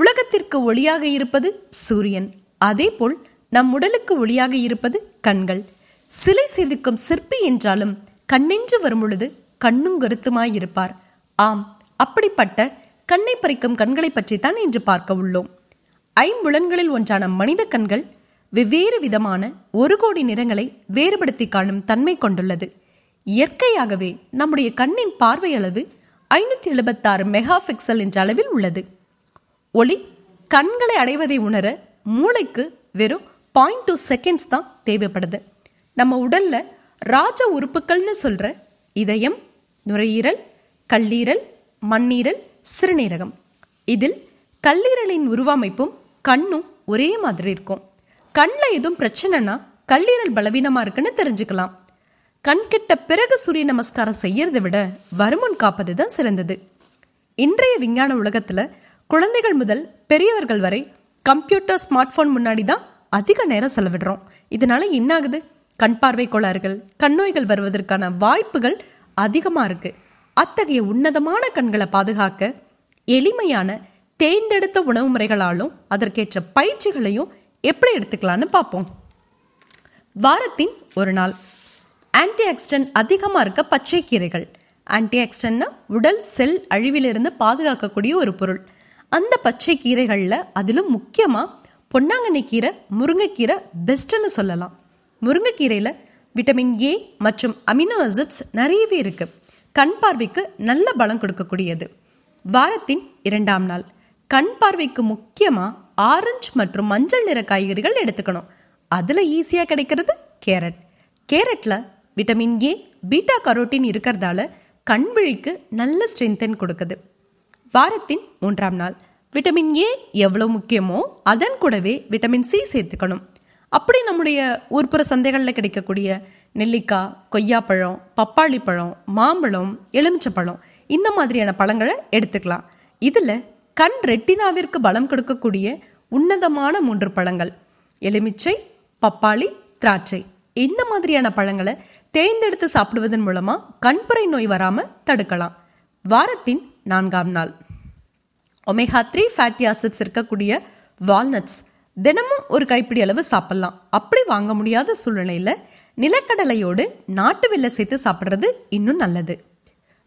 உலகத்திற்கு ஒளியாக இருப்பது சூரியன். அதேபோல் நம் உடலுக்கு ஒளியாக இருப்பது கண்கள். சிலை செதுக்கும் சிற்பி என்றாலும் கண்ணென்று வரும் பொழுது கண்ணும் கருத்துமாயிருப்பார். ஆம் அப்படிப்பட்ட கண்ணை பறிக்கும் கண்களை பற்றித்தான் இன்று பார்க்க உள்ளோம். ஐம்புலன்களில் ஒன்றான மனித கண்கள் வெவ்வேறு விதமான ஒரு கோடி நிறங்களை வேறுபடுத்தி காணும் தன்மை கொண்டுள்ளது. இயற்கையாகவே நம்முடைய கண்ணின் பார்வை அளவு ஐநூத்தி எழுபத்தாறு மெகா பிக்சல் என்ற அளவில் உள்ளது. ஒளி கண்களை அடைவதை உணர மூளைக்கு வெறும் பாயிண்ட் டூ செகண்ட்ஸ் தான் தேவைப்படுது. நம்ம உடல்ல ராஜ உறுப்புகள்னு சொல்ற இதயம் நுரையீரல் கல்லீரல் மண்ணீரல் சிறுநீரகம். இதில் கல்லீரலின் உருவமைப்பும் கண்ணும் ஒரே மாதிரி இருக்கும். கண்ணில் எதுவும் பிரச்சனைனா கல்லீரல் பலவீனமாக இருக்குன்னு தெரிஞ்சுக்கலாம். கண் கிட்ட பிறகு சூரிய நமஸ்காரம் செய்யறதை விட வருமுன் காப்பது தான் சிறந்தது. இன்றைய விஞ்ஞான உலகத்தில் குழந்தைகள் முதல் பெரியவர்கள் வரை கம்ப்யூட்டர் ஸ்மார்ட் ஃபோன் முன்னாடி தான் அதிக நேரம் செலவிடுறோம். இதனால என்ன ஆகுது கண் பார்வை கோளாறுகள் கண்ணோய்கள் வருவதற்கான வாய்ப்புகள் அதிகமாக இருக்கு. அத்தகைய உன்னதமான கண்களை பாதுகாக்க எளிமையான தேர்ந்தெடுத்த உணவு முறைகளாலும் அதற்கேற்ற பயிற்சிகளையும் எப்படி எடுத்துக்கலாம்னு பார்ப்போம். வாரத்தின் ஒரு நாள். ஆன்டி ஆக்சிடென்ட் அதிகமாக இருக்க பச்சை கீரைகள் ஆன்டி ஆக்சிடென்ட்னா உடல் செல் அழிவிலிருந்து பாதுகாக்கக்கூடிய ஒரு பொருள். அந்த பச்சை கீரைகளில் அதிலும் முக்கியமாக பொன்னாங்கண்ணி கீரை முருங்கைக்கீரை பெஸ்ட்டுன்னு சொல்லலாம். முருங்கைக்கீரையில் விட்டமின் ஏ மற்றும் அமினோ அசிட்ஸ் நிறையவே இருக்குது கண் பார்வைக்கு நல்ல பலம் கொடுக்கக்கூடியது. வாரத்தின் இரண்டாம் நாள். கண் பார்வைக்கு முக்கியமாக ஆரஞ்சு மற்றும் மஞ்சள் நிற காய்கறிகள் எடுத்துக்கணும். அதில் ஈஸியாக கிடைக்கிறது கேரட். கேரட்டில் விட்டமின் ஏ பீட்டா கரோட்டின் இருக்கிறதால கண் விழிக்கு நல்ல ஸ்ட்ரென்தன் கொடுக்குது. வாரத்தின் மூன்றாம் நாள். விட்டமின் ஏ எவ்வளோ முக்கியமோ அதன் கூடவே விட்டமின் சி சேர்த்துக்கணும். அப்படி நம்முடைய ஊர்ப்புற சந்தைகளில் கிடைக்கக்கூடிய நெல்லிக்காய் கொய்யாப்பழம் பப்பாளி பழம் மாம்பழம் எலுமிச்சப்பழம் இந்த மாதிரியான பழங்களை எடுத்துக்கலாம். இதில் கண் ரெட்டினாவிற்கு பலம் கொடுக்கக்கூடிய உன்னதமான மூன்று பழங்கள். எலுமிச்சை பப்பாளி திராட்சை. இந்த மாதிரியான பழங்களை தேர்ந்தெடுத்து சாப்பிடுவதன் மூலமாக கண்புரை நோய் வராமல் தடுக்கலாம். வாரத்தின் நான்காம் நாள். ஒமேகா த்ரீ ஃபேட்டி ஆசிட்ஸ் இருக்கக்கூடிய வால்நட்ஸ் தினமும் ஒரு கைப்பிடி அளவு சாப்பிட்லாம். அப்படி வாங்க முடியாத சூழ்நிலையில் நிலக்கடலையோடு நாட்டு வெள்ளை சேர்த்து சாப்பிட்றது இன்னும் நல்லது.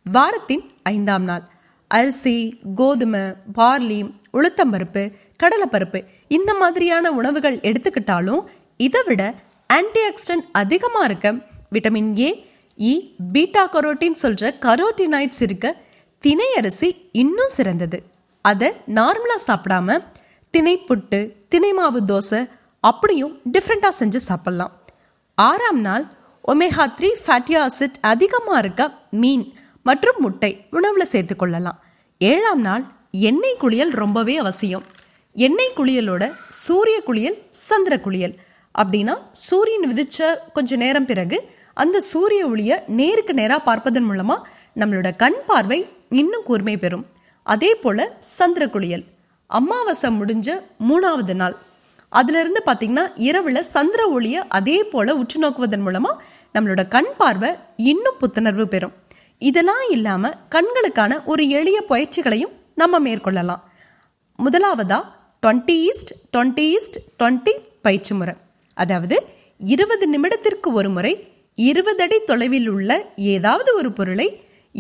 வாரத்தின் ஐந்தாம் நாள். அரிசி கோதுமை பார்லி உளுத்தம்பருப்பு கடலைப்பருப்பு இந்த மாதிரியான உணவுகள் எடுத்துக்கிட்டாலும் இதை விட ஆன்டிஆக்சிடென்ட் அதிகமாக இருக்க vitamin A E beta carotene சொல்கிற கரோட்டினாய்ட்ஸ் இருக்க தினையரிசி அரிசி இன்னும் சிறந்தது. அதை நார்மலாக சாப்பிடாம தினை புட்டு தினை மாவு தோசை அப்படியும் டிஃப்ரெண்ட்டாக செஞ்சு சாப்பிட்லாம். ஆறாம் நாள் ஒமேஹா த்ரீ ஃபேட்டி ஆசிட் அதிகமாக இருக்க மீன் மற்றும் முட்டை உணவில் சேர்த்துக்கொள்ளலாம் ஏழாம் நாள் எண்ணெய் குளியல் ரொம்பவே அவசியம். எண்ணெய் குளியலோட சூரிய குளியல் சந்திர குளியல். அப்படின்னா சூரியன் விதிச்ச கொஞ்ச நேரம் பிறகு அந்த சூரிய ஒளியை நேருக்கு நேராக பார்ப்பதன் மூலமாக நம்மளோட கண் பார்வை இன்னும் கூர்மை பெறும். அதே போல் சந்திர குளியல் அமாவாசை முடிஞ்ச மூணாவது நாள். அதுல பார்த்திங்கன்னா பார்த்தீங்கன்னா இரவில் சந்திர ஒளியை அதே போல் உற்று நோக்குவதன் மூலமாக நம்மளோட கண் பார்வை இன்னும் புத்துணர்வு பெறும். இதெல்லாம் இல்லாமல் கண்களுக்கான ஒரு எளிய பயிற்சிகளையும் நம்ம மேற்கொள்ளலாம். முதலாவதா twenty east twenty east twenty பயிற்சி முறை. அதாவது இருபது நிமிடத்திற்கு ஒரு முறை இருபது அடி தொலைவில் உள்ள ஏதாவது ஒரு பொருளை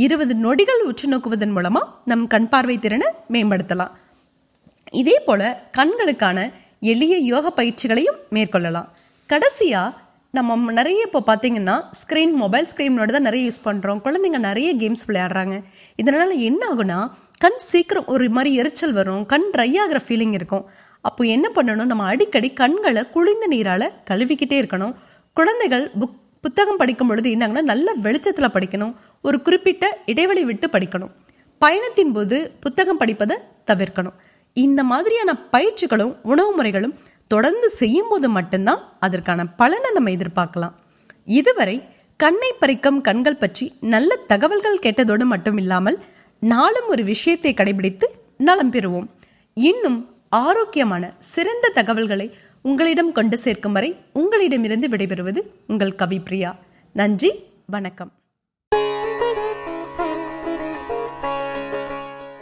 இருபது நொடிகள் உற்று நோக்குவதன் மூலமாக நம் கண் பார்வை திறனை மேம்படுத்தலாம். இதே போல கண்களுக்கான எளிய யோக பயிற்சிகளையும் மேற்கொள்ளலாம். கடைசியாக நம்ம நிறைய இப்போ பார்த்தீங்கன்னா ஸ்க்ரீன் மொபைல் ஸ்க்ரீனோட தான் நிறைய யூஸ் பண்ணுறோம் குழந்தைங்க நிறைய கேம்ஸ் விளையாடுறாங்க. இதனால் என்ன ஆகுனா கண் சீக்கிரம் ஒரு மாதிரி எரிச்சல் வரும். கண் ட்ரை ஆகிற ஃபீலிங் இருக்கும். அப்போ என்ன பண்ணணும்? நம்ம அடிக்கடி கண்களை குளிர்ந்த நீரால் கழுவிக்கிட்டே இருக்கணும். குழந்தைகள் புக் புத்தகம் படிக்கும் பொழுது என்னங்கன்னா நல்ல வெளிச்சத்தில் படிக்கணும். ஒரு குறிப்பிட்ட இடைவெளி விட்டு படிக்கணும். பயணத்தின் போது புத்தகம் படிப்பதை தவிர்க்கணும். இந்த மாதிரியான பயிற்சிகளும் உணவு முறைகளும் தொடர்ந்து செய்யும் போது மட்டும்தான் அதற்கான பலனை நம்ம எதிர்பார்க்கலாம். இதுவரை கண்ணை பறிக்கும் கண்கள் பற்றி நல்ல தகவல்கள் கேட்டதோடு மட்டும் இல்லாமல் நாளும் ஒரு விஷயத்தை கடைபிடித்து நலம் பெறுவோம். இன்னும் ஆரோக்கியமான சிறந்த தகவல்களை உங்களிடம் கொண்டு சேர்க்கும் வரை உங்களிடமிருந்து விடைபெறுவது உங்கள் கவிப்பிரியா நன்றி வணக்கம்.